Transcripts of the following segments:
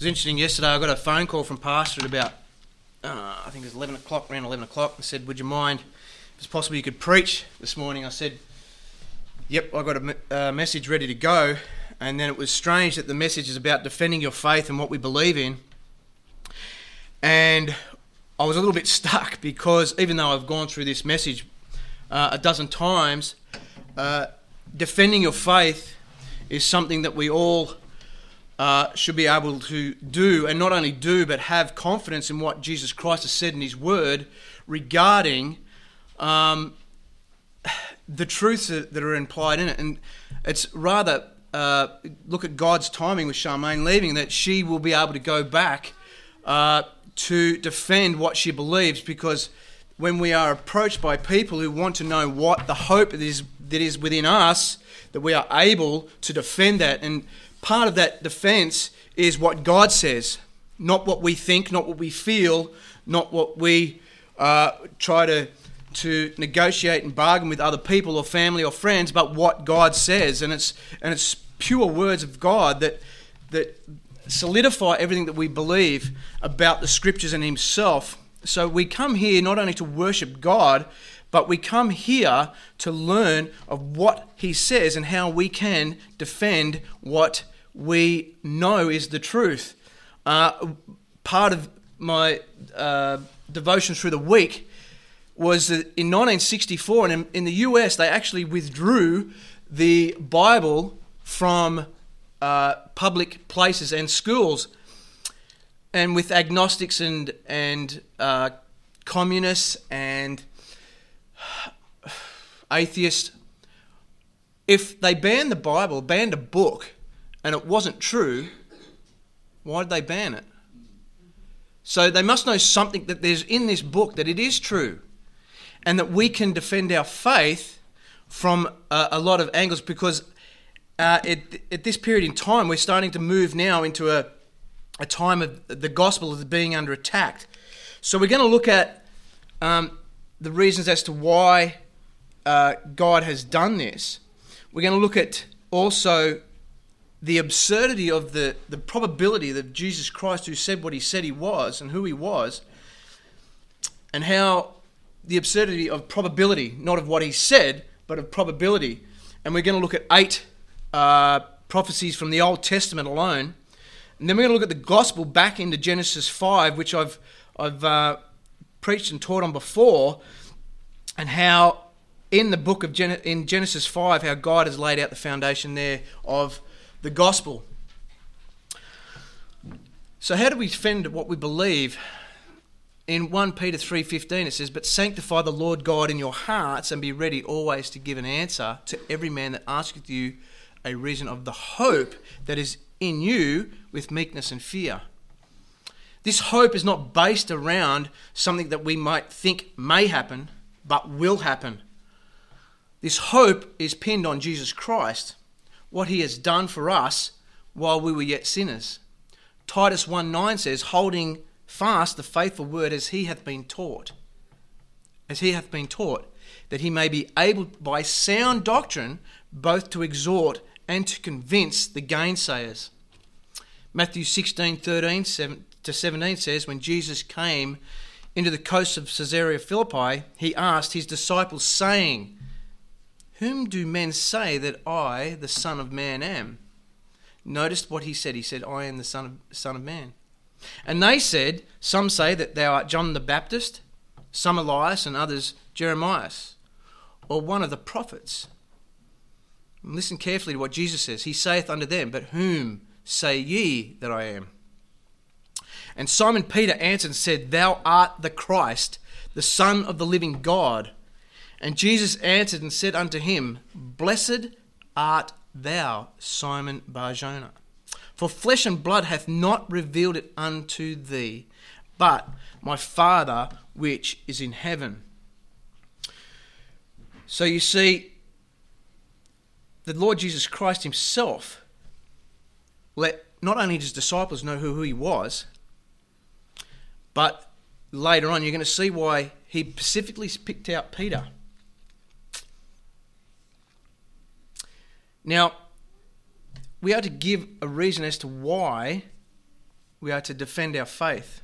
was interesting yesterday. I got a phone call from pastor at about, uh, I think it was 11 o'clock, around 11 o'clock, and said, Would you mind, if it's possible, you could preach this morning? I said, Yep, I got a me- uh, message ready to go. And then it was strange that the message is about defending your faith and what we believe in. And I was a little bit stuck because even though I've gone through this message uh, a dozen times, uh, defending your faith is something that we all uh, should be able to do, and not only do, but have confidence in what Jesus Christ has said in His Word regarding um, the truths that are implied in it. And it's rather uh, look at God's timing with Charmaine leaving, that she will be able to go back uh, to defend what she believes because when we are approached by people who want to know what the hope is, that is within us, that we are able to defend that. And part of that defense is what God says, not what we think, not what we feel, not what we uh, try to to negotiate and bargain with other people or family or friends, but what God says, and it's and it's pure words of God that that solidify everything that we believe about the Scriptures and Himself. So we come here not only to worship God, but we come here to learn of what he says and how we can defend what we know is the truth. Uh, part of my uh, through the week was that in 1964, and in, in, the US, they actually withdrew the Bible from uh, public places and schools. And with agnostics and, and uh, communists and atheist, if they banned the Bible, banned a book, and it wasn't true, why did they ban it? So they must know something that there's in this book that it is true, and that we can defend our faith from a, a lot of angles because uh, at, at this period in time, we're starting to move now into a, a time of the gospel is being under attack. So we're going to look at um, the reasons as to why uh, God has done this. We're going to look at also the absurdity of the, the probability that Jesus Christ, who said what he said he was and who he was, and how the absurdity of probability, not of what he said, but of probability. And we're going to look at eight uh, prophecies from the Old Testament alone. And then we're going to look at the gospel back into Genesis 5, which I've, I've uh, preached and taught on before, and how in the book of Gen- in Genesis 5 how God has laid out the foundation there of the gospel. So how do we defend what we believe? In 1 Peter 3:15 it says, "But sanctify the Lord God in your hearts and be ready always to give an answer to every man that asketh you a reason of the hope that is in you with meekness and fear." This hope is not based around something that we might think may happen, but will happen. This hope is pinned on Jesus Christ, what he has done for us while we were yet sinners. Titus 1 9 says, holding fast the faithful word as he hath been taught, as he hath been taught, that he may be able by sound doctrine both to exhort and to convince the gainsayers. Matthew 16 13 to 17 says, When Jesus came into the coast of Caesarea Philippi, he asked his disciples, saying, whom do men say that I, the Son of Man, am? Notice what he said. He said, I am the Son of, son of Man. And they said, Some say that thou art John the Baptist, some Elias, and others Jeremiah, or one of the prophets. Listen carefully to what Jesus says. He saith unto them, But whom say ye that I am? And Simon Peter answered and said, Thou art the Christ, the Son of the living God. And Jesus answered and said unto him, Blessed art thou, Simon Barjona. For flesh and blood hath not revealed it unto thee, but my Father which is in heaven. So you see, the Lord Jesus Christ himself let not only his disciples know who, who he was, but later on you're going to see why he specifically picked out Peter. Now, we are to give a reason as to why we are to defend our faith.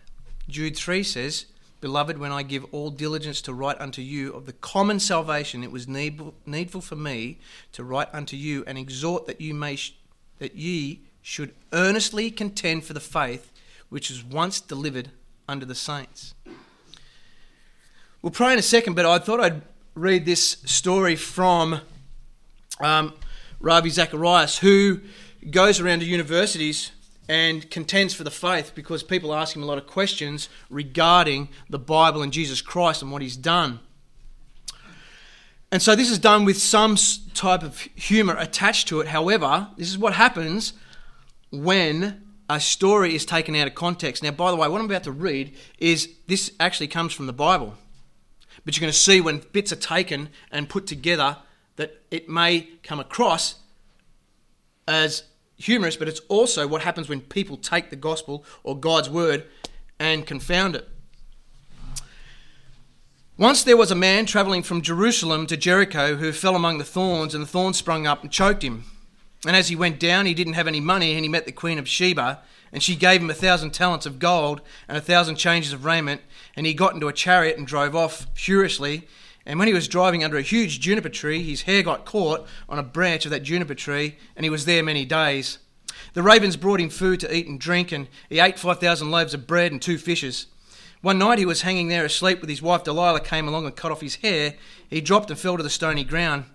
Jude 3 says, Beloved, when I give all diligence to write unto you of the common salvation, it was needful for me to write unto you and exhort that you may sh- that ye should earnestly contend for the faith which was once delivered unto the saints. We'll pray in a second, but I thought I'd read this story from um, Ravi Zacharias, who goes around to universities and contends for the faith because people ask him a lot of questions regarding the Bible and Jesus Christ and what he's done. And so this is done with some type of humor attached to it. However, this is what happens when a story is taken out of context. Now, by the way, what I'm about to read is this actually comes from the Bible. But you're going to see when bits are taken and put together that it may come across as humorous, but it's also what happens when people take the gospel or God's word and confound it. Once there was a man travelling from Jerusalem to Jericho who fell among the thorns, and the thorns sprung up and choked him. And as he went down, he didn't have any money, and he met the queen of Sheba, and she gave him a thousand talents of gold and a thousand changes of raiment. And he got into a chariot and drove off furiously. And when he was driving under a huge juniper tree, his hair got caught on a branch of that juniper tree, and he was there many days. The ravens brought him food to eat and drink, and he ate 5,000 loaves of bread and two fishes. One night he was hanging there asleep with his wife Delilah came along and cut off his hair. He dropped and fell to the stony ground.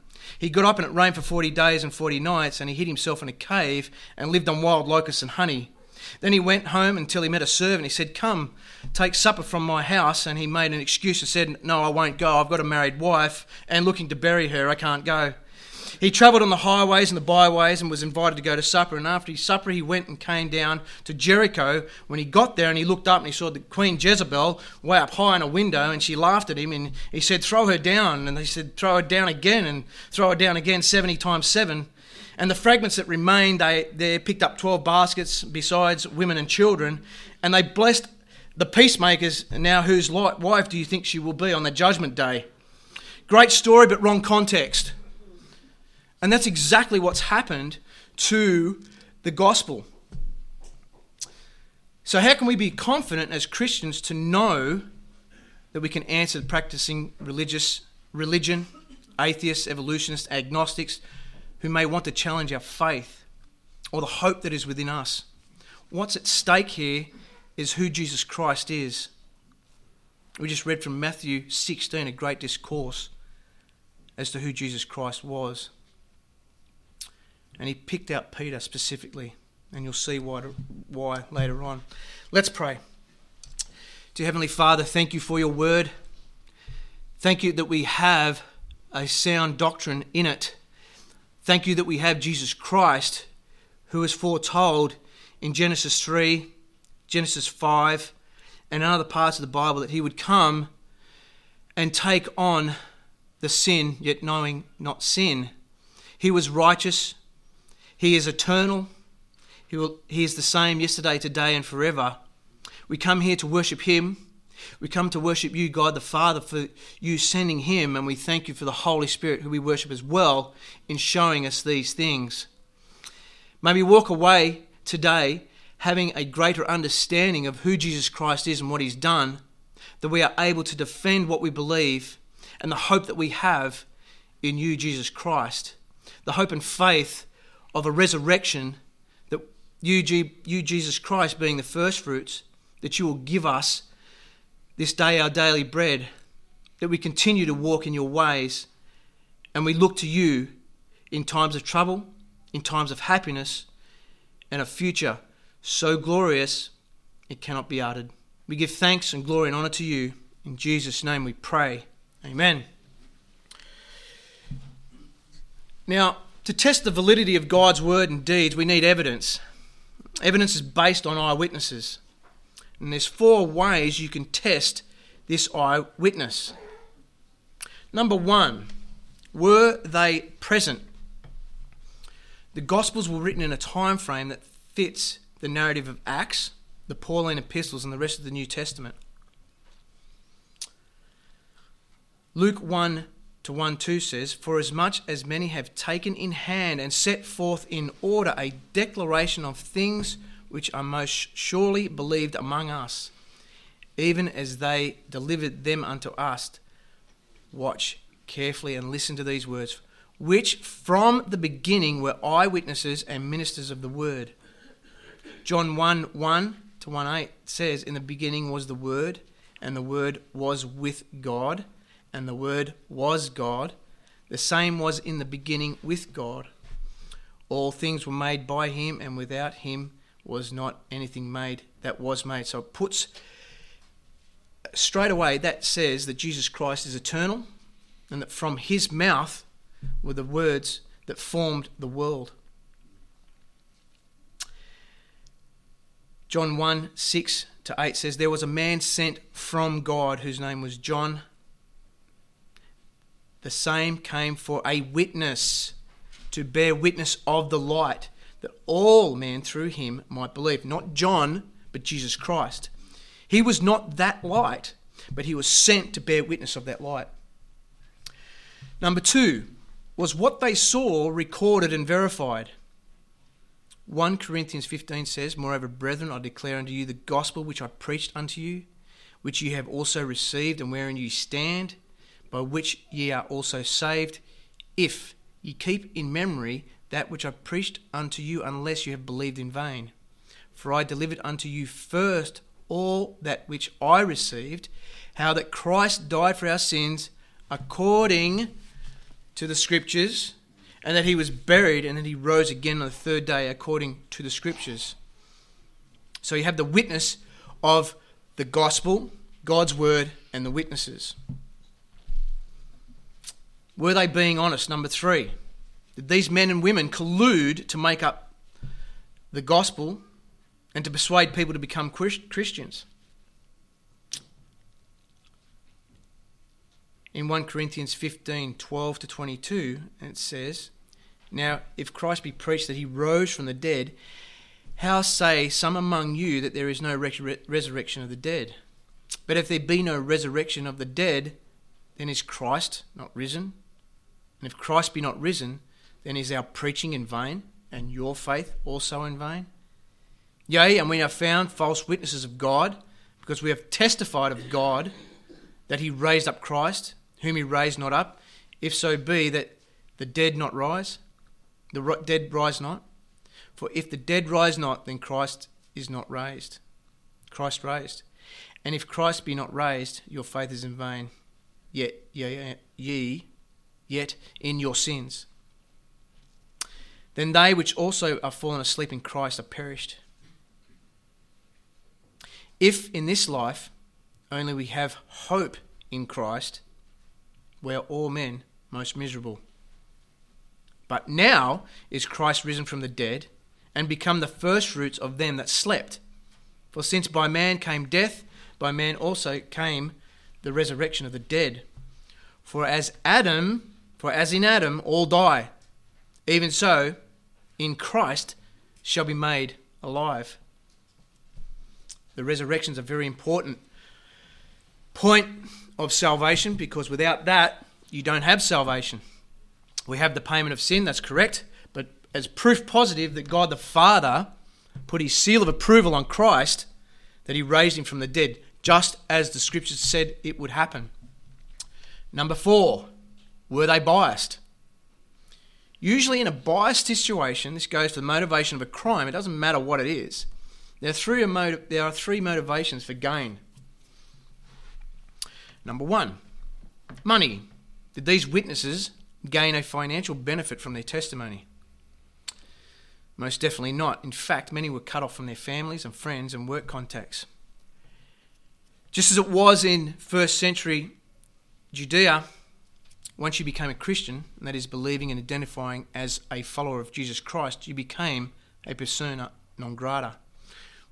He got up and it rained for 40 days and 40 nights, and he hid himself in a cave and lived on wild locusts and honey. Then he went home until he met a servant. He said, Come, take supper from my house. And he made an excuse and said, No, I won't go. I've got a married wife, and looking to bury her, I can't go. He travelled on the highways and the byways and was invited to go to supper. And after his supper, he went and came down to Jericho. When he got there and he looked up and he saw the Queen Jezebel way up high in a window, and she laughed at him. And he said, Throw her down. And they said, Throw her down again, and throw her down again 70 times 7. And the fragments that remained, they, they picked up 12 baskets besides women and children, and they blessed the peacemakers. Now, whose wife do you think she will be on the judgment day? Great story, but wrong context. And that's exactly what's happened to the gospel. So, how can we be confident as Christians to know that we can answer practicing religious religion, atheists, evolutionists, agnostics, who may want to challenge our faith or the hope that is within us. What's at stake here is who Jesus Christ is. We just read from Matthew 16 a great discourse as to who Jesus Christ was. And he picked out Peter specifically, and you'll see why, why later on. Let's pray. Dear Heavenly Father, thank you for your word. Thank you that we have a sound doctrine in it Thank you that we have Jesus Christ, who is foretold in Genesis 3, Genesis 5, and other parts of the Bible that he would come and take on the sin, yet knowing not sin. He was righteous, he is eternal, he, will, he is the same yesterday, today, and forever. We come here to worship him. We come to worship you, God the Father, for you sending him, and we thank you for the Holy Spirit, who we worship as well, in showing us these things. May we walk away today having a greater understanding of who Jesus Christ is and what he's done, that we are able to defend what we believe and the hope that we have in you, Jesus Christ. The hope and faith of a resurrection that you, you Jesus Christ, being the first fruits, that you will give us this day our daily bread, that we continue to walk in your ways and we look to you in times of trouble, in times of happiness, and a future so glorious it cannot be uttered. We give thanks and glory and honour to you. In Jesus' name we pray. Amen. Now, to test the validity of God's word and deeds, we need evidence. Evidence is based on eyewitnesses. And there's four ways you can test this eyewitness. Number one, were they present? The Gospels were written in a time frame that fits the narrative of Acts, the Pauline epistles, and the rest of the New Testament. Luke 1 to 1 2 says, For as much as many have taken in hand and set forth in order a declaration of things which are most surely believed among us, even as they delivered them unto us. Watch carefully and listen to these words, which from the beginning were eyewitnesses and ministers of the word. John 1 1 to 1 8 says, In the beginning was the Word, and the Word was with God, and the Word was God. The same was in the beginning with God. All things were made by him, and without him was not anything made that was made. So it puts straight away that says that Jesus Christ is eternal and that from his mouth were the words that formed the world. John 1 6 to 8 says, There was a man sent from God whose name was John. The same came for a witness to bear witness of the light, that all men through him might believe. Not John, but Jesus Christ. He was not that light, but he was sent to bear witness of that light. Number two was what they saw recorded and verified. 1 Corinthians 15 says, Moreover, brethren, I declare unto you the gospel which I preached unto you, which you have also received, and wherein you stand, by which ye are also saved, if Ye keep in memory that which I preached unto you, unless you have believed in vain. For I delivered unto you first all that which I received, how that Christ died for our sins according to the Scriptures, and that he was buried, and that he rose again on the third day according to the Scriptures. So you have the witness of the gospel, God's word, and the witnesses. Were they being honest? Number three. Did these men and women collude to make up the gospel and to persuade people to become Christians? In 1 Corinthians 15 12 to 22, it says, Now, if Christ be preached that he rose from the dead, how say some among you that there is no resurrection of the dead? But if there be no resurrection of the dead, then is Christ not risen? And if Christ be not risen, then is our preaching in vain, and your faith also in vain? Yea, and we have found false witnesses of God, because we have testified of God that he raised up Christ, whom he raised not up, if so be that the dead not rise, the dead rise not. For if the dead rise not, then Christ is not raised. Christ raised. And if Christ be not raised, your faith is in vain. Yet ye, ye yet in your sins. Then they which also are fallen asleep in Christ are perished. If in this life only we have hope in Christ, we are all men most miserable. But now is Christ risen from the dead and become the firstfruits of them that slept. For since by man came death, by man also came the resurrection of the dead. For as Adam for as in Adam all die, even so in Christ shall be made alive. The resurrection is a very important point of salvation because without that, you don't have salvation. We have the payment of sin, that's correct, but as proof positive that God the Father put his seal of approval on Christ, that he raised him from the dead, just as the scriptures said it would happen. Number four, were they biased? Usually, in a biased situation, this goes to the motivation of a crime. It doesn't matter what it is. There are three, there are three motivations for gain. Number one, money. Did these witnesses gain a financial benefit from their testimony? Most definitely not. In fact, many were cut off from their families and friends and work contacts. Just as it was in first century Judea, once you became a Christian, and that is believing and identifying as a follower of Jesus Christ, you became a persona non grata,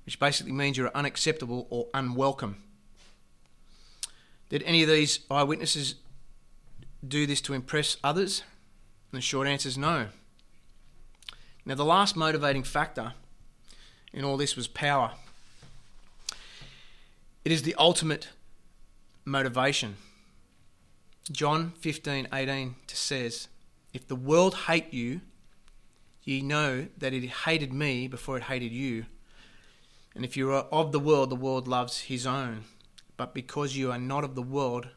which basically means you're unacceptable or unwelcome. Did any of these eyewitnesses do this to impress others? And the short answer is no. Now, the last motivating factor in all this was power. It is the ultimate motivation. John 15, 18 says, If the world hate you, ye know that it hated me before it hated you. And if you are of the world, the world loves his own. But because you are not of the world,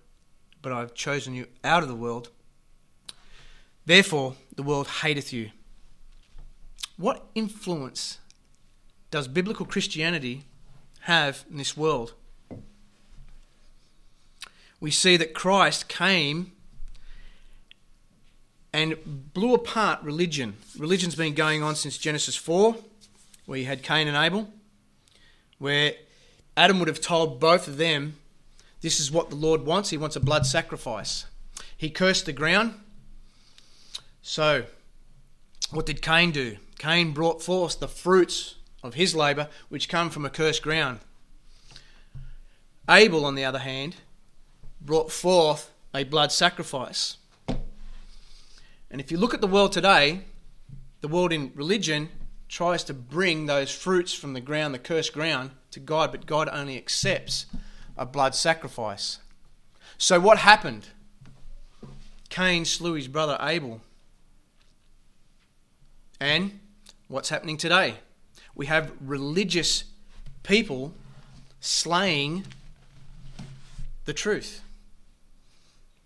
but I have chosen you out of the world, therefore the world hateth you. What influence does biblical Christianity have in this world? We see that Christ came and blew apart religion. Religion's been going on since Genesis 4, where you had Cain and Abel, where Adam would have told both of them, This is what the Lord wants. He wants a blood sacrifice. He cursed the ground. So, what did Cain do? Cain brought forth the fruits of his labour, which come from a cursed ground. Abel, on the other hand, brought forth a blood sacrifice. And if you look at the world today, the world in religion tries to bring those fruits from the ground, the cursed ground, to God, but God only accepts a blood sacrifice. So what happened? Cain slew his brother Abel. And what's happening today? We have religious people slaying the truth.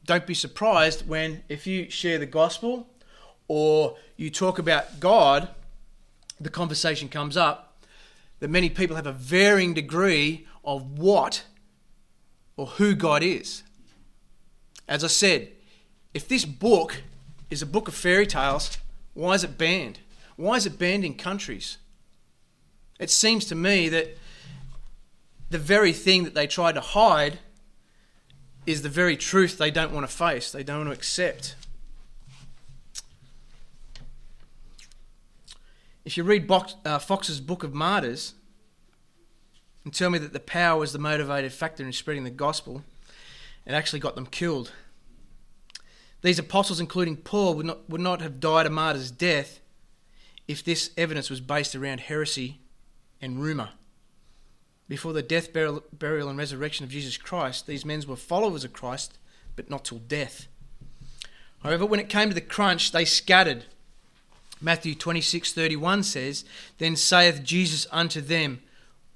Don't be surprised when, if you share the gospel or you talk about God, the conversation comes up that many people have a varying degree of what or who God is. As I said, if this book is a book of fairy tales, why is it banned? Why is it banned in countries? It seems to me that the very thing that they try to hide is the very truth they don't want to face, they don't want to accept. If you read uh, Fox's Book of Martyrs and tell me that the power was the motivated factor in spreading the gospel, it actually got them killed. These apostles, including Paul, would not, would not have died a martyr's death if this evidence was based around heresy and rumour. Before the death, burial, burial, and resurrection of Jesus Christ, these men were followers of Christ, but not till death. However, when it came to the crunch, they scattered. Matthew 26:31 says, Then saith Jesus unto them,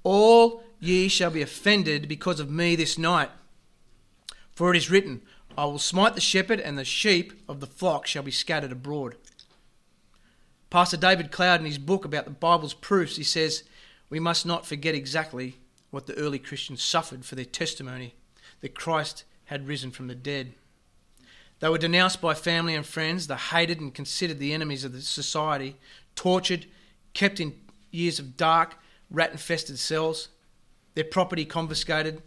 All ye shall be offended because of me this night. For it is written, I will smite the shepherd, and the sheep of the flock shall be scattered abroad. Pastor David Cloud, in his book about the Bible's proofs, he says, We must not forget exactly what the early Christians suffered for their testimony that Christ had risen from the dead. They were denounced by family and friends, they hated and considered the enemies of the society, tortured, kept in years of dark, rat infested cells, their property confiscated.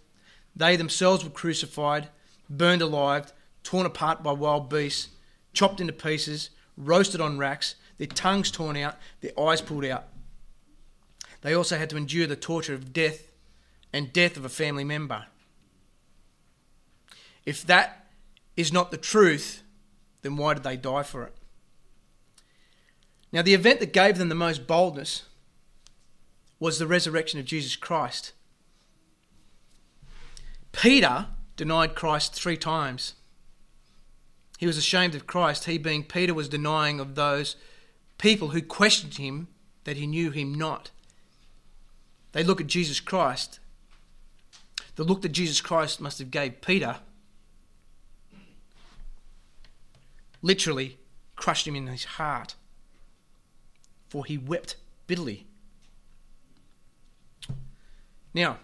They themselves were crucified, burned alive, torn apart by wild beasts, chopped into pieces, roasted on racks, their tongues torn out, their eyes pulled out. They also had to endure the torture of death and death of a family member. If that is not the truth, then why did they die for it? Now, the event that gave them the most boldness was the resurrection of Jesus Christ. Peter denied Christ three times. He was ashamed of Christ. He, being Peter, was denying of those people who questioned him that he knew him not. They look at Jesus Christ the look that Jesus Christ must have gave Peter literally crushed him in his heart, for he wept bitterly. Now,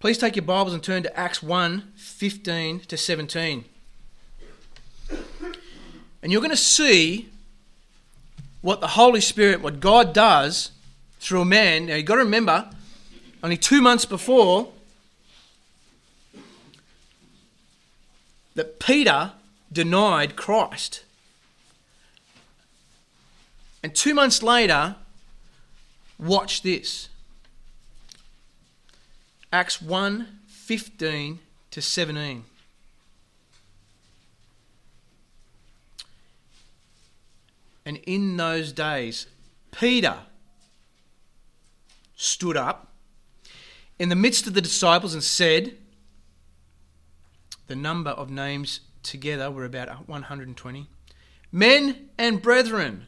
please take your Bibles and turn to Acts 1 15 to 17. And you're going to see what the Holy Spirit, what God does through a man. Now, you've got to remember, only two months before, that Peter denied Christ. And two months later, watch this. Acts 1 15 to 17. And in those days, Peter stood up in the midst of the disciples and said, the number of names together were about 120. Men and brethren,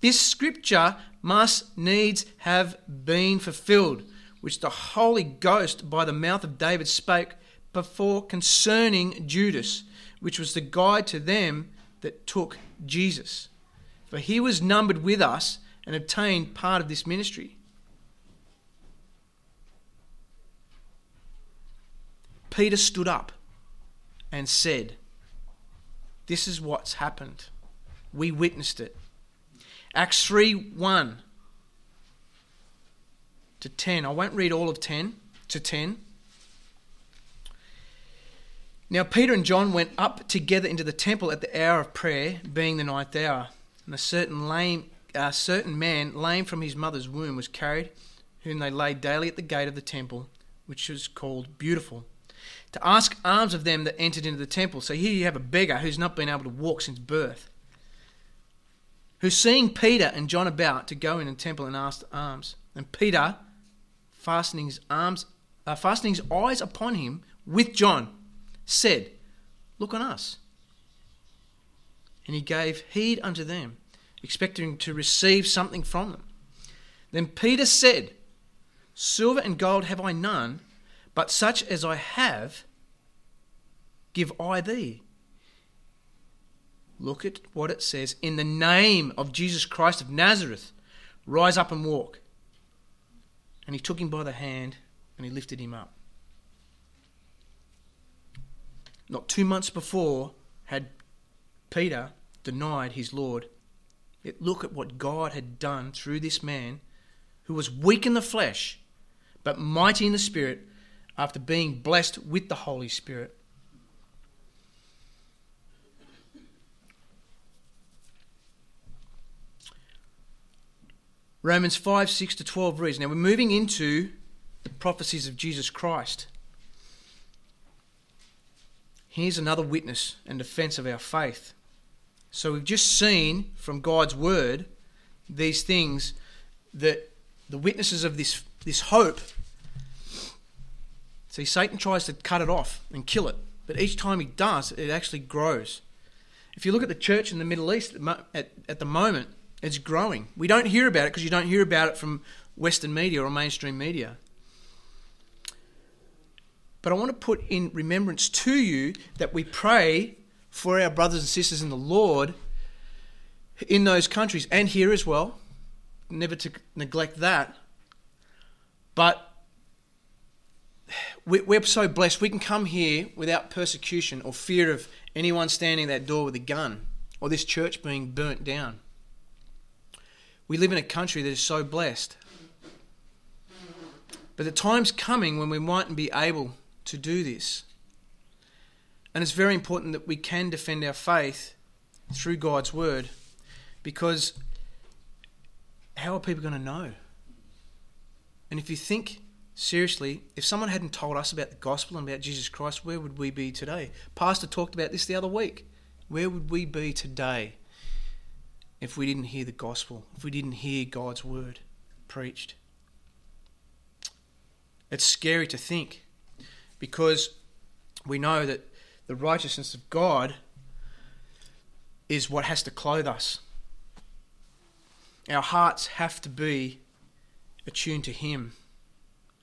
this scripture must needs have been fulfilled, which the Holy Ghost by the mouth of David spake before concerning Judas, which was the guide to them that took Jesus. For he was numbered with us and obtained part of this ministry. Peter stood up and said, This is what's happened. We witnessed it. Acts 3 1 to 10. I won't read all of 10 to 10. Now Peter and John went up together into the temple at the hour of prayer, being the ninth hour. And a certain lame, a certain man, lame from his mother's womb, was carried, whom they laid daily at the gate of the temple, which was called Beautiful, to ask alms of them that entered into the temple. So here you have a beggar who's not been able to walk since birth, who's seeing Peter and John about to go in the temple and ask alms. And Peter, fastening his arms, uh, fastening his eyes upon him with John, said, Look on us. And he gave heed unto them, expecting to receive something from them. Then Peter said, Silver and gold have I none, but such as I have, give I thee. Look at what it says In the name of Jesus Christ of Nazareth, rise up and walk. And he took him by the hand and he lifted him up. Not two months before had Peter denied his Lord. Yet look at what God had done through this man who was weak in the flesh, but mighty in the spirit after being blessed with the Holy Spirit. Romans 5 6 to 12 reads. Now we're moving into the prophecies of Jesus Christ. Here's another witness and defense of our faith. So we've just seen from God's word these things that the witnesses of this, this hope. See, Satan tries to cut it off and kill it, but each time he does, it actually grows. If you look at the church in the Middle East at, at the moment, it's growing. We don't hear about it because you don't hear about it from Western media or mainstream media. But I want to put in remembrance to you that we pray for our brothers and sisters in the Lord in those countries and here as well. Never to neglect that. But we're so blessed. We can come here without persecution or fear of anyone standing at that door with a gun or this church being burnt down. We live in a country that is so blessed. But the time's coming when we mightn't be able to do this. And it's very important that we can defend our faith through God's word because how are people going to know? And if you think seriously, if someone hadn't told us about the gospel and about Jesus Christ, where would we be today? Pastor talked about this the other week. Where would we be today if we didn't hear the gospel, if we didn't hear God's word preached? It's scary to think because we know that the righteousness of God is what has to clothe us. Our hearts have to be attuned to Him.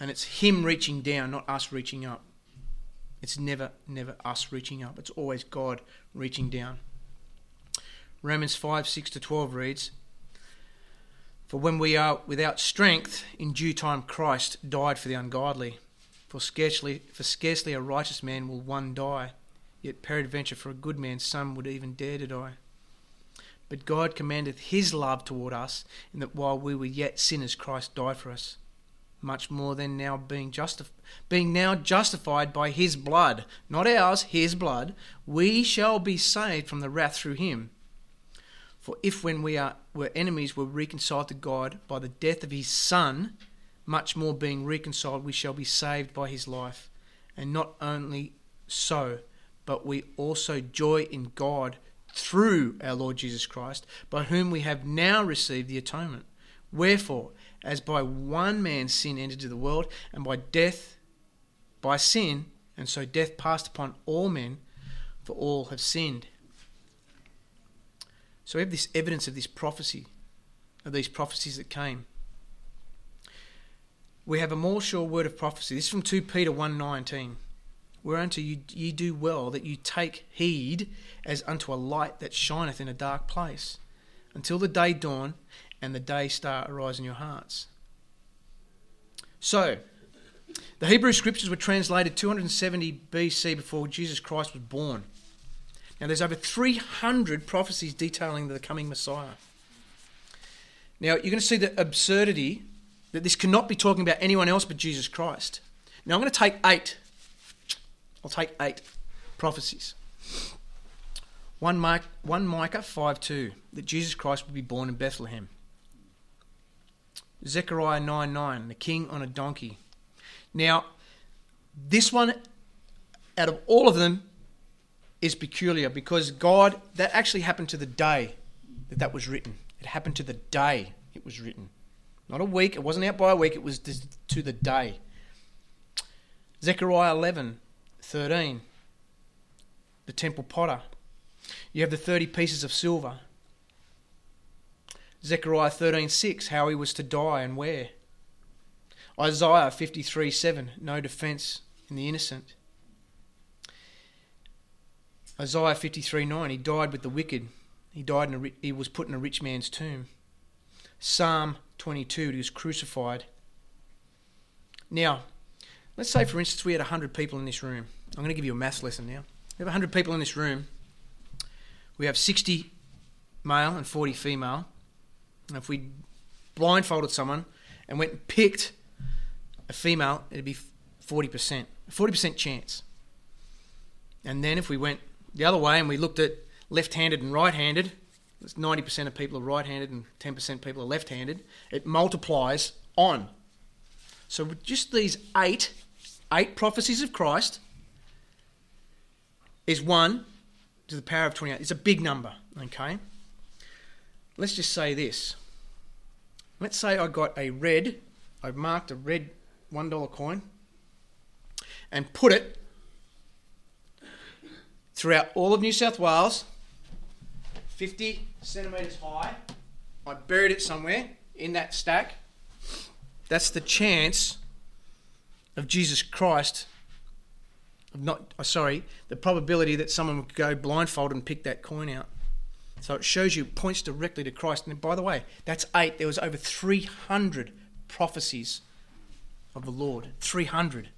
And it's Him reaching down, not us reaching up. It's never, never us reaching up. It's always God reaching down. Romans 5 6 to 12 reads For when we are without strength, in due time Christ died for the ungodly. For scarcely, for scarcely a righteous man will one die, yet peradventure for a good man some would even dare to die. But God commandeth his love toward us, in that while we were yet sinners, Christ died for us. Much more than now being justif- being now justified by his blood, not ours, his blood, we shall be saved from the wrath through him. For if when we are, were enemies were reconciled to God by the death of his Son, much more being reconciled, we shall be saved by his life. And not only so, but we also joy in God through our Lord Jesus Christ, by whom we have now received the atonement. Wherefore, as by one man sin entered into the world, and by death, by sin, and so death passed upon all men, for all have sinned. So we have this evidence of this prophecy, of these prophecies that came. we have a more sure word of prophecy. This is from 2 Peter 1.19. Whereunto you, ye do well that you take heed as unto a light that shineth in a dark place, until the day dawn and the day star arise in your hearts. So, the Hebrew scriptures were translated 270 BC before Jesus Christ was born. Now, there's over 300 prophecies detailing the coming Messiah. Now, you're going to see the absurdity that this cannot be talking about anyone else but Jesus Christ. Now, I'm going to take eight. I'll take eight prophecies. 1, Micah, 1 Micah 5 2, that Jesus Christ would be born in Bethlehem. Zechariah 9 9, the king on a donkey. Now, this one, out of all of them, is peculiar because God, that actually happened to the day that that was written. It happened to the day it was written. Not a week, it wasn't out by a week, it was to the day. Zechariah 11 13, the temple potter. You have the 30 pieces of silver. Zechariah 13:6, how he was to die and where. Isaiah 53:7, no defense in the innocent. Isaiah 53:9, he died with the wicked. He died in a, he was put in a rich man's tomb. Psalm 22, he was crucified. Now, let's say for instance we had 100 people in this room. I'm going to give you a maths lesson now. We have 100 people in this room. We have 60 male and 40 female. And if we blindfolded someone and went and picked a female, it'd be 40%. 40% chance. And then if we went the other way and we looked at left handed and right handed, 90% of people are right handed and 10% people are left handed, it multiplies on. So with just these eight, eight prophecies of Christ is one to the power of 28. It's a big number, okay? Let's just say this Let's say I got a red, I've marked a red $1 coin and put it throughout all of New South Wales, 50 centimetres high. I buried it somewhere in that stack. That's the chance of Jesus Christ, not uh, sorry, the probability that someone would go blindfolded and pick that coin out. So it shows you, points directly to Christ. And by the way, that's eight. There was over 300 prophecies of the Lord. 300.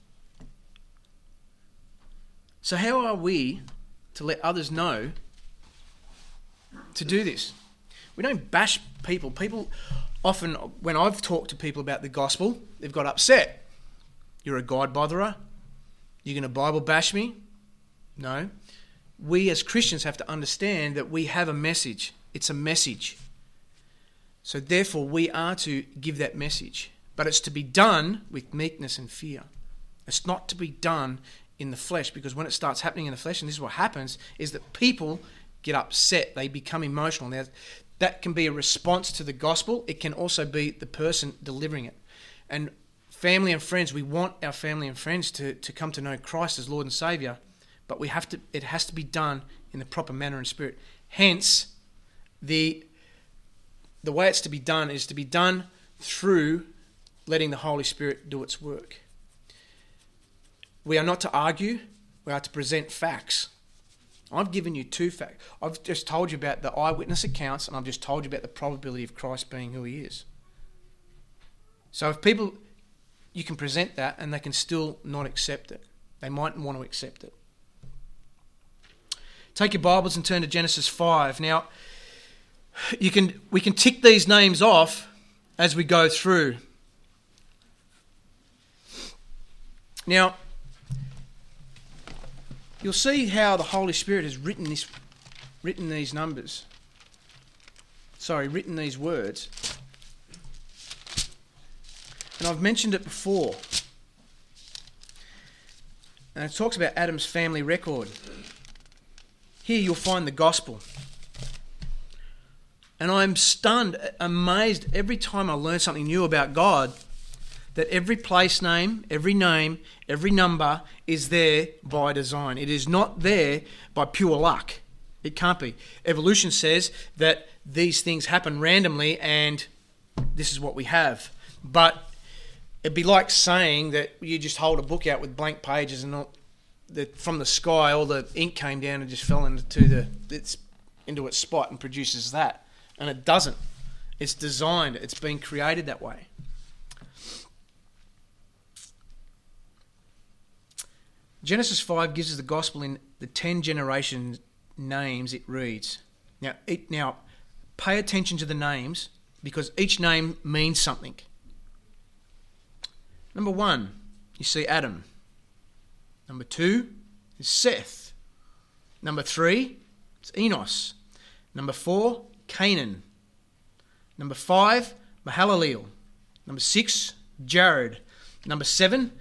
So how are we to let others know to do this? We don't bash people. People often, when I've talked to people about the gospel, they've got upset. You're a God botherer. You're going to Bible bash me? No we as Christians have to understand that we have a message. It's a message. So, therefore, we are to give that message. But it's to be done with meekness and fear. It's not to be done in the flesh because when it starts happening in the flesh, and this is what happens, is that people get upset. They become emotional. Now, that can be a response to the gospel, it can also be the person delivering it. And family and friends, we want our family and friends to, to come to know Christ as Lord and Saviour but we have to it has to be done in the proper manner and spirit. Hence, the the way it's to be done is to be done through letting the Holy Spirit do its work. We are not to argue, we are to present facts. I've given you two facts. I've just told you about the eyewitness accounts and I've just told you about the probability of Christ being who he is. So if people you can present that and they can still not accept it. They mightn't want to accept it. Take your Bibles and turn to Genesis 5. Now, you can we can tick these names off as we go through. Now, you'll see how the Holy Spirit has written this written these numbers. Sorry, written these words. And I've mentioned it before. And it talks about Adam's family record. Here you'll find the gospel. And I'm stunned, amazed every time I learn something new about God that every place name, every name, every number is there by design. It is not there by pure luck. It can't be. Evolution says that these things happen randomly and this is what we have. But It'd be like saying that you just hold a book out with blank pages and not that from the sky all the ink came down and just fell into the it's into its spot and produces that, and it doesn't. It's designed. It's been created that way. Genesis 5 gives us the gospel in the 10 generation names it reads. Now, it, now, pay attention to the names because each name means something. Number one, you see Adam. Number two is Seth. Number three is Enos. Number four, Cainan. Number five, Mahalaleel. Number six, Jared. Number seven,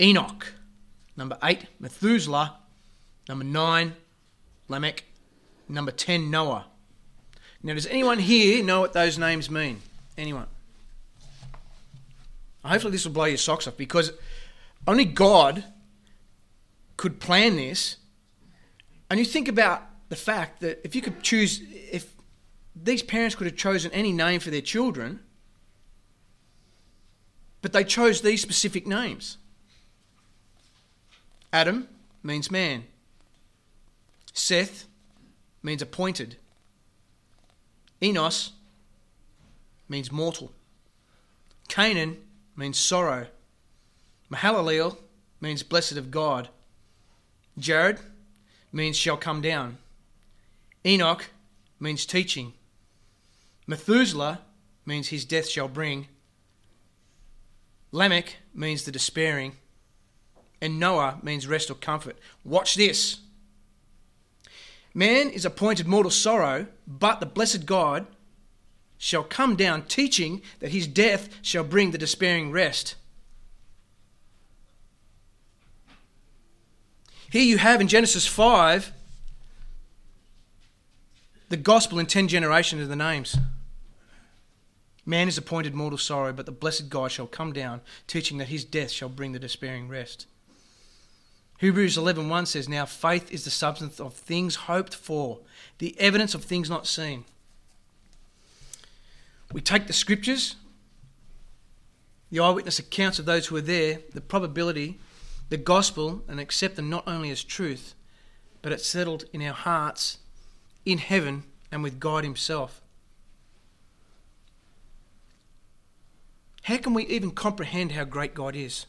Enoch. Number eight, Methuselah. Number nine, Lamech. Number ten, Noah. Now, does anyone here know what those names mean? Anyone? Hopefully, this will blow your socks off because only God could plan this. And you think about the fact that if you could choose, if these parents could have chosen any name for their children, but they chose these specific names. Adam means man. Seth means appointed. Enos means mortal. Cainan means sorrow. Mahalaleel means blessed of God. Jared means shall come down. Enoch means teaching. Methuselah means his death shall bring. Lamech means the despairing. And Noah means rest or comfort. Watch this. Man is appointed mortal sorrow, but the blessed God shall come down, teaching that his death shall bring the despairing rest. Here you have in Genesis 5 the gospel in 10 generations of the names. Man is appointed mortal sorrow, but the blessed God shall come down, teaching that his death shall bring the despairing rest. Hebrews 11:1 says, "Now faith is the substance of things hoped for, the evidence of things not seen." We take the scriptures, the eyewitness accounts of those who were there, the probability, the gospel, and accept them not only as truth, but it's settled in our hearts, in heaven, and with God Himself. How can we even comprehend how great God is?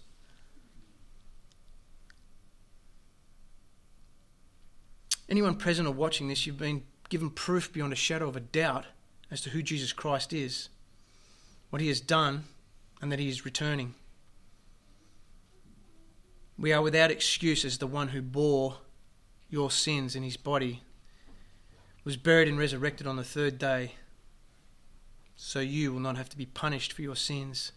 Anyone present or watching this, you've been given proof beyond a shadow of a doubt as to who Jesus Christ is, what he has done, and that he is returning. We are without excuse as the one who bore your sins in his body, was buried and resurrected on the third day, so you will not have to be punished for your sins.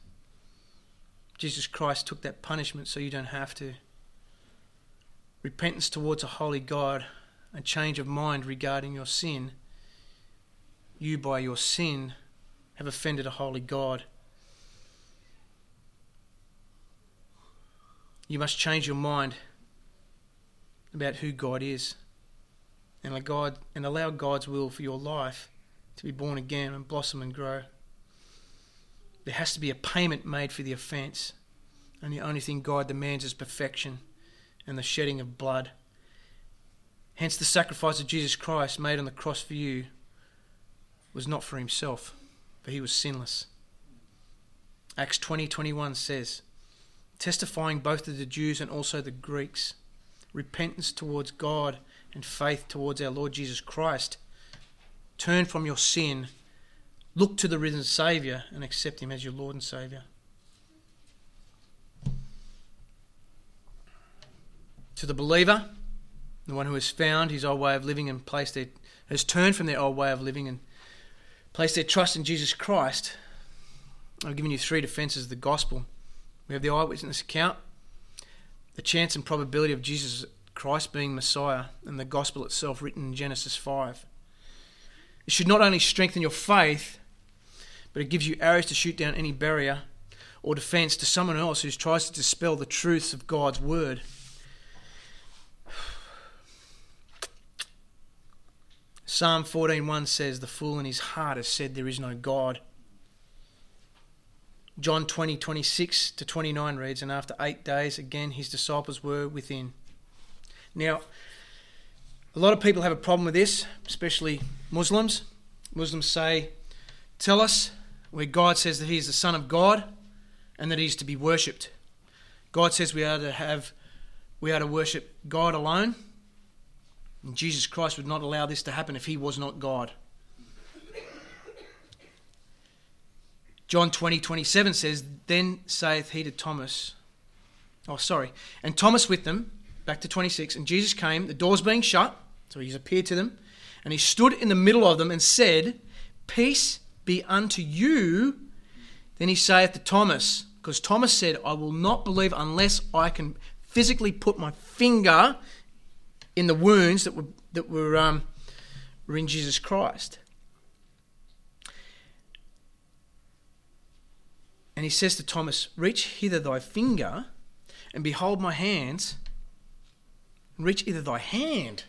Jesus Christ took that punishment so you don't have to. Repentance towards a holy God a change of mind regarding your sin, you by your sin have offended a holy God. You must change your mind about who God is and allow, God, and allow God's will for your life to be born again and blossom and grow. There has to be a payment made for the offence, and the only thing God demands is perfection and the shedding of blood. Hence, the sacrifice of Jesus Christ made on the cross for you was not for himself, for he was sinless. Acts 20 21 says, testifying both to the Jews and also the Greeks, repentance towards God and faith towards our Lord Jesus Christ. Turn from your sin, look to the risen Saviour, and accept him as your Lord and Saviour. To the believer, the one who has found his old way of living and placed their, has turned from their old way of living and placed their trust in Jesus Christ. I've given you three defences of the gospel. We have the eyewitness account, the chance and probability of Jesus Christ being Messiah, and the gospel itself written in Genesis 5. It should not only strengthen your faith, but it gives you arrows to shoot down any barrier or defense to someone else who tries to dispel the truths of God's word. Psalm 14:1 says, "The fool in his heart has said there is no God." John 20, 26 to 29 reads, And after eight days, again, his disciples were within. Now, a lot of people have a problem with this, especially Muslims. Muslims say, Tell us where God says that he is the Son of God and that he is to be worshipped. God says we are to have we are to worship God alone. And Jesus Christ would not allow this to happen if he was not God. John 20, 27 says, Then saith he to Thomas, Oh, sorry. And Thomas with them, back to 26, and Jesus came, the doors being shut, so he appeared to them, and he stood in the middle of them and said, Peace be unto you. Then he saith to Thomas, because Thomas said, I will not believe unless I can physically put my finger in the wounds that were, that were, um, were in Jesus Christ. And he says to Thomas, Reach hither thy finger, and behold my hands. Reach hither thy hand,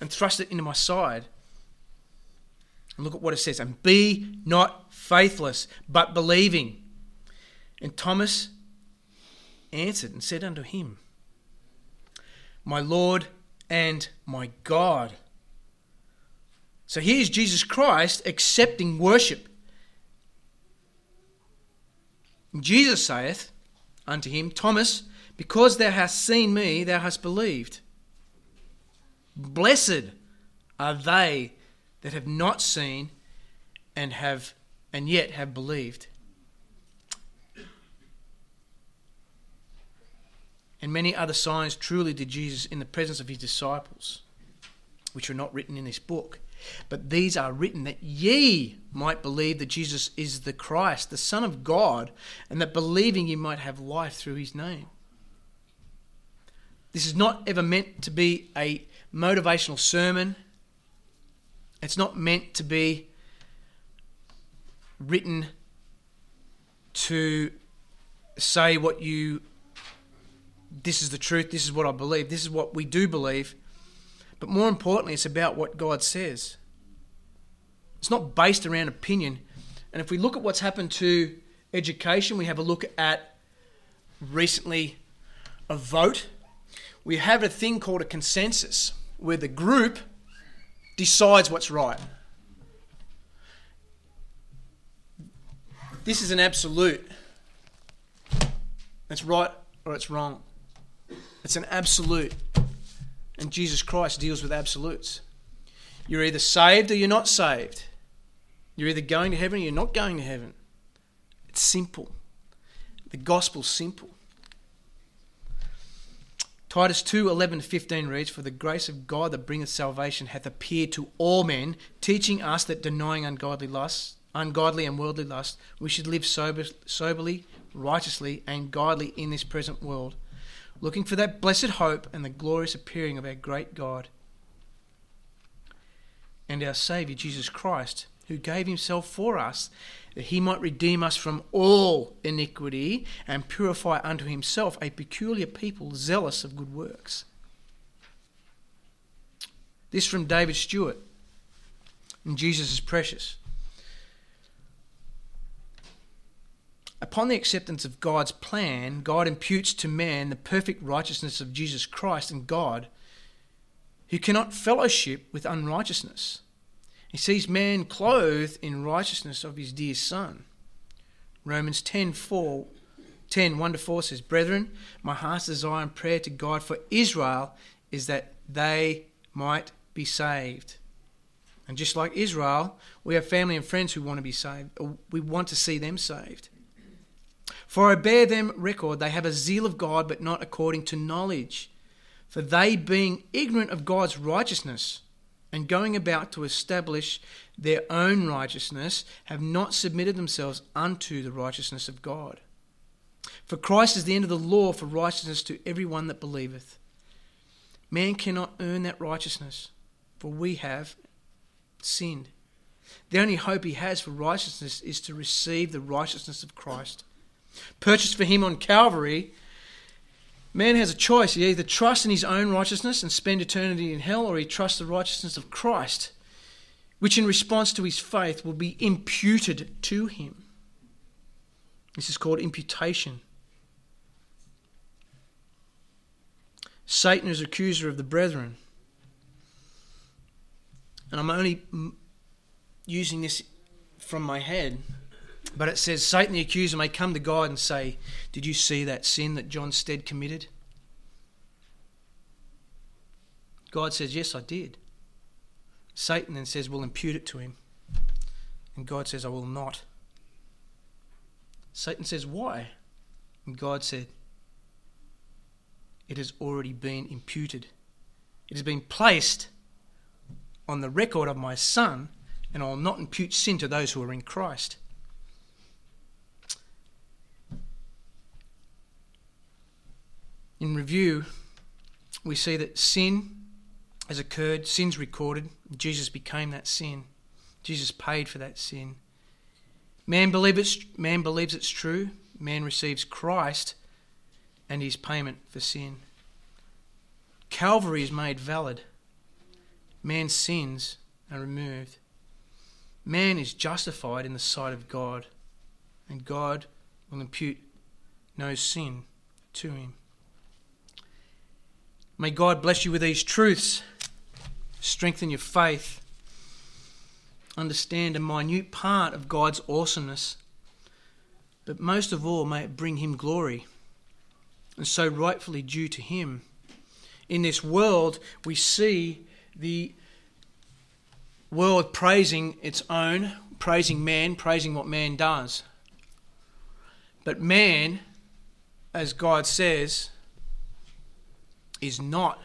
and thrust it into my side. And look at what it says. And be not faithless, but believing. And Thomas answered and said unto him, My Lord and my God. So here's Jesus Christ accepting worship. Jesus saith unto him, Thomas, because thou hast seen me, thou hast believed. Blessed are they that have not seen and have and yet have believed. And many other signs truly did Jesus in the presence of his disciples, which are not written in this book. But these are written that ye might believe that Jesus is the Christ, the Son of God, and that believing ye might have life through his name. This is not ever meant to be a motivational sermon. It's not meant to be written to say what you this is the truth, this is what I believe, this is what we do believe. But more importantly, it's about what God says. It's not based around opinion. And if we look at what's happened to education, we have a look at recently a vote. We have a thing called a consensus where the group decides what's right. This is an absolute. It's right or it's wrong. It's an absolute. And Jesus Christ deals with absolutes. You're either saved or you're not saved. You're either going to heaven or you're not going to heaven. It's simple. The gospel's simple. Titus 2 11 15 reads, For the grace of God that bringeth salvation hath appeared to all men, teaching us that denying ungodly lust, ungodly and worldly lust, we should live sober, soberly, righteously, and godly in this present world looking for that blessed hope and the glorious appearing of our great God and our Saviour Jesus Christ, who gave himself for us, that he might redeem us from all iniquity and purify unto himself a peculiar people zealous of good works. This from David Stewart. And Jesus is precious. Upon the acceptance of God's plan, God imputes to man the perfect righteousness of Jesus Christ and God, who cannot fellowship with unrighteousness. He sees man clothed in righteousness of his dear Son. Romans 10 4, 10 1 to 4 says, Brethren, my heart's desire and prayer to God for Israel is that they might be saved. And just like Israel, we have family and friends who want to be saved. We want to see them saved. For I bear them record, they have a zeal of God, but not according to knowledge. For they, being ignorant of God's righteousness, and going about to establish their own righteousness, have not submitted themselves unto the righteousness of God. For Christ is the end of the law for righteousness to every one that believeth. Man cannot earn that righteousness, for we have sinned. The only hope he has for righteousness is to receive the righteousness of Christ purchased for him on Calvary, man has a choice. He either trusts in his own righteousness and spend eternity in hell, or he trusts the righteousness of Christ, which in response to his faith will be imputed to him. This is called imputation. Satan is accuser of the brethren. And I'm only using this from my head, but it says Satan the accuser may come to God and say, Did you see that sin that John Stead committed? God says, Yes, I did. Satan then says, We'll impute it to him. And God says, I will not. Satan says, Why? And God said, It has already been imputed. It has been placed on the record of my Son, and I will not impute sin to those who are in Christ. In review, we see that sin has occurred, sin's recorded, Jesus became that sin. Jesus paid for that sin. Man, believe it's, man believes it's true. Man receives Christ and his payment for sin. Calvary is made valid. Man's sins are removed. Man is justified in the sight of God, and God will impute no sin to him. May God bless you with these truths, strengthen your faith understand a minute part of God's awesomeness, but most of all, may it bring Him glory, and so rightfully due to Him. In this world, we see the world praising its own, praising man, praising what man does. But man, as God says, is not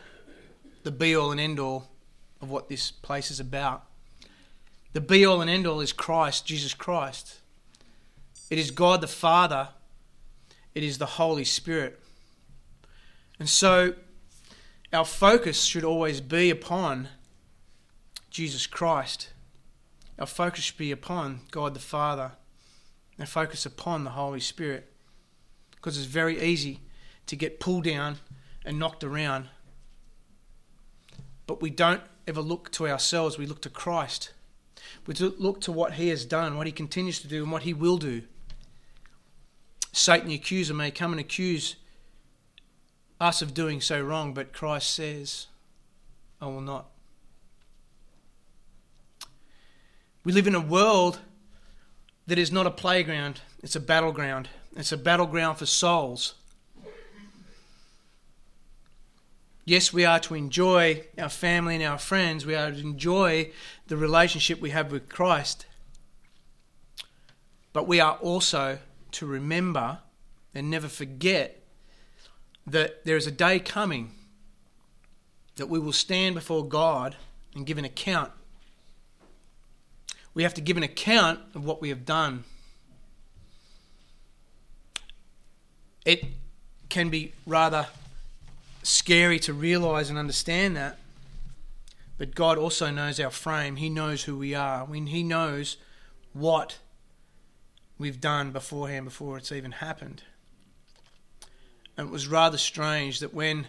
the be all and end all of what this place is about. The be all and end all is Christ, Jesus Christ. It is God the Father. It is the Holy Spirit. And so our focus should always be upon Jesus Christ. Our focus should be upon God the Father. Our focus upon the Holy Spirit. Because it's very easy to get pulled down and knocked around. But we don't ever look to ourselves, we look to Christ. We look to what he has done, what he continues to do, and what he will do. Satan, the accuser, may come and accuse us of doing so wrong, but Christ says, I will not. We live in a world that is not a playground, it's a battleground. It's a battleground for souls. Yes, we are to enjoy our family and our friends. We are to enjoy the relationship we have with Christ. But we are also to remember and never forget that there is a day coming that we will stand before God and give an account. We have to give an account of what we have done. It can be rather scary to realize and understand that. But God also knows our frame. He knows who we are. When He knows what we've done beforehand before it's even happened. And it was rather strange that when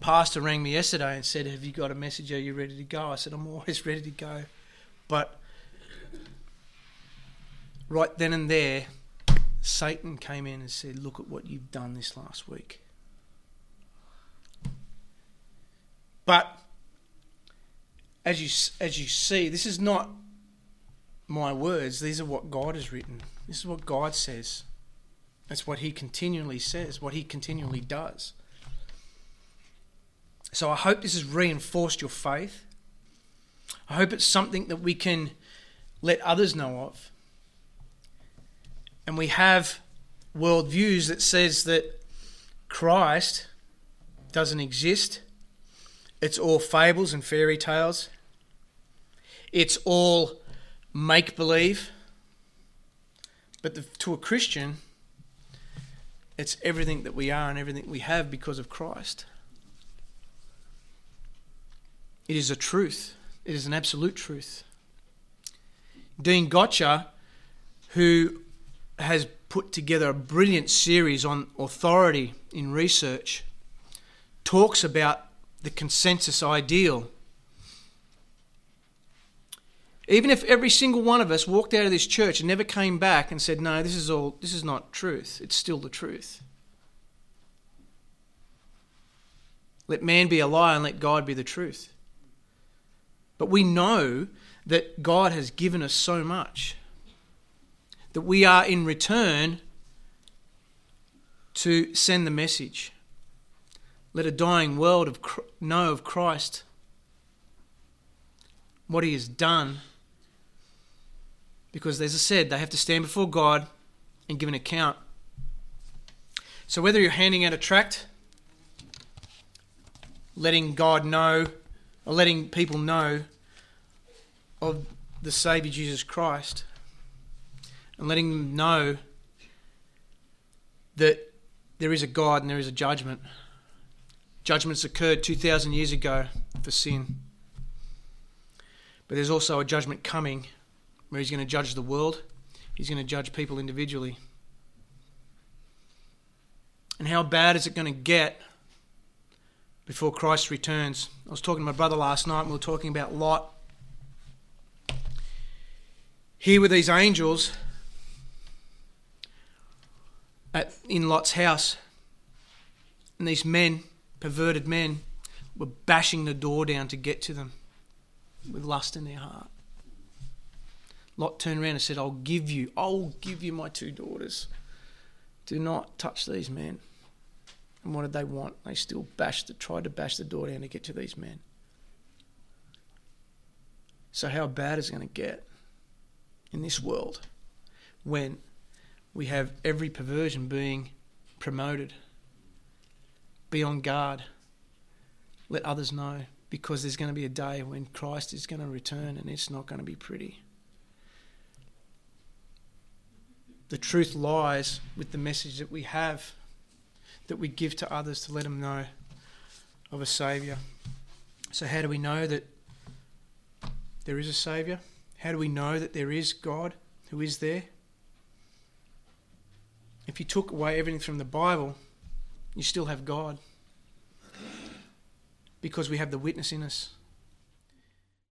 Pastor rang me yesterday and said, Have you got a message? Are you ready to go? I said, I'm always ready to go. But right then and there, Satan came in and said, Look at what you've done this last week. But as you as you see, this is not my words. These are what God has written. This is what God says. That's what He continually says. What He continually does. So I hope this has reinforced your faith. I hope it's something that we can let others know of. And we have worldviews that says that Christ doesn't exist it's all fables and fairy tales. It's all make believe. But the, to a Christian, it's everything that we are and everything we have because of Christ. It is a truth, it is an absolute truth. Dean Gotcher, who has put together a brilliant series on authority in research, talks about the consensus ideal. Even if every single one of us walked out of this church and never came back and said, No, this is all this is not truth, it's still the truth. Let man be a lie and let God be the truth. But we know that God has given us so much that we are in return to send the message. Let a dying world of, know of Christ, what he has done. Because, as I said, they have to stand before God and give an account. So, whether you're handing out a tract, letting God know, or letting people know of the Saviour Jesus Christ, and letting them know that there is a God and there is a judgment. Judgments occurred 2,000 years ago for sin. But there's also a judgment coming where He's going to judge the world, He's going to judge people individually. And how bad is it going to get before Christ returns? I was talking to my brother last night and we were talking about Lot. Here were these angels, at, in Lot's house. And these men, perverted men, were bashing the door down to get to them with lust in their heart. Lot turned around and said, I'll give you, I'll give you my two daughters. Do not touch these men. And what did they want? They still bashed, tried to bash the door down to get to these men. So, how bad is it going to get in this world when we have every perversion being promoted. Be on guard. Let others know because there's going to be a day when Christ is going to return and it's not going to be pretty. The truth lies with the message that we have, that we give to others to let them know of a Saviour. So, how do we know that there is a Saviour? How do we know that there is God who is there? If you took away everything from the Bible, you still have God. Because we have the witness in us.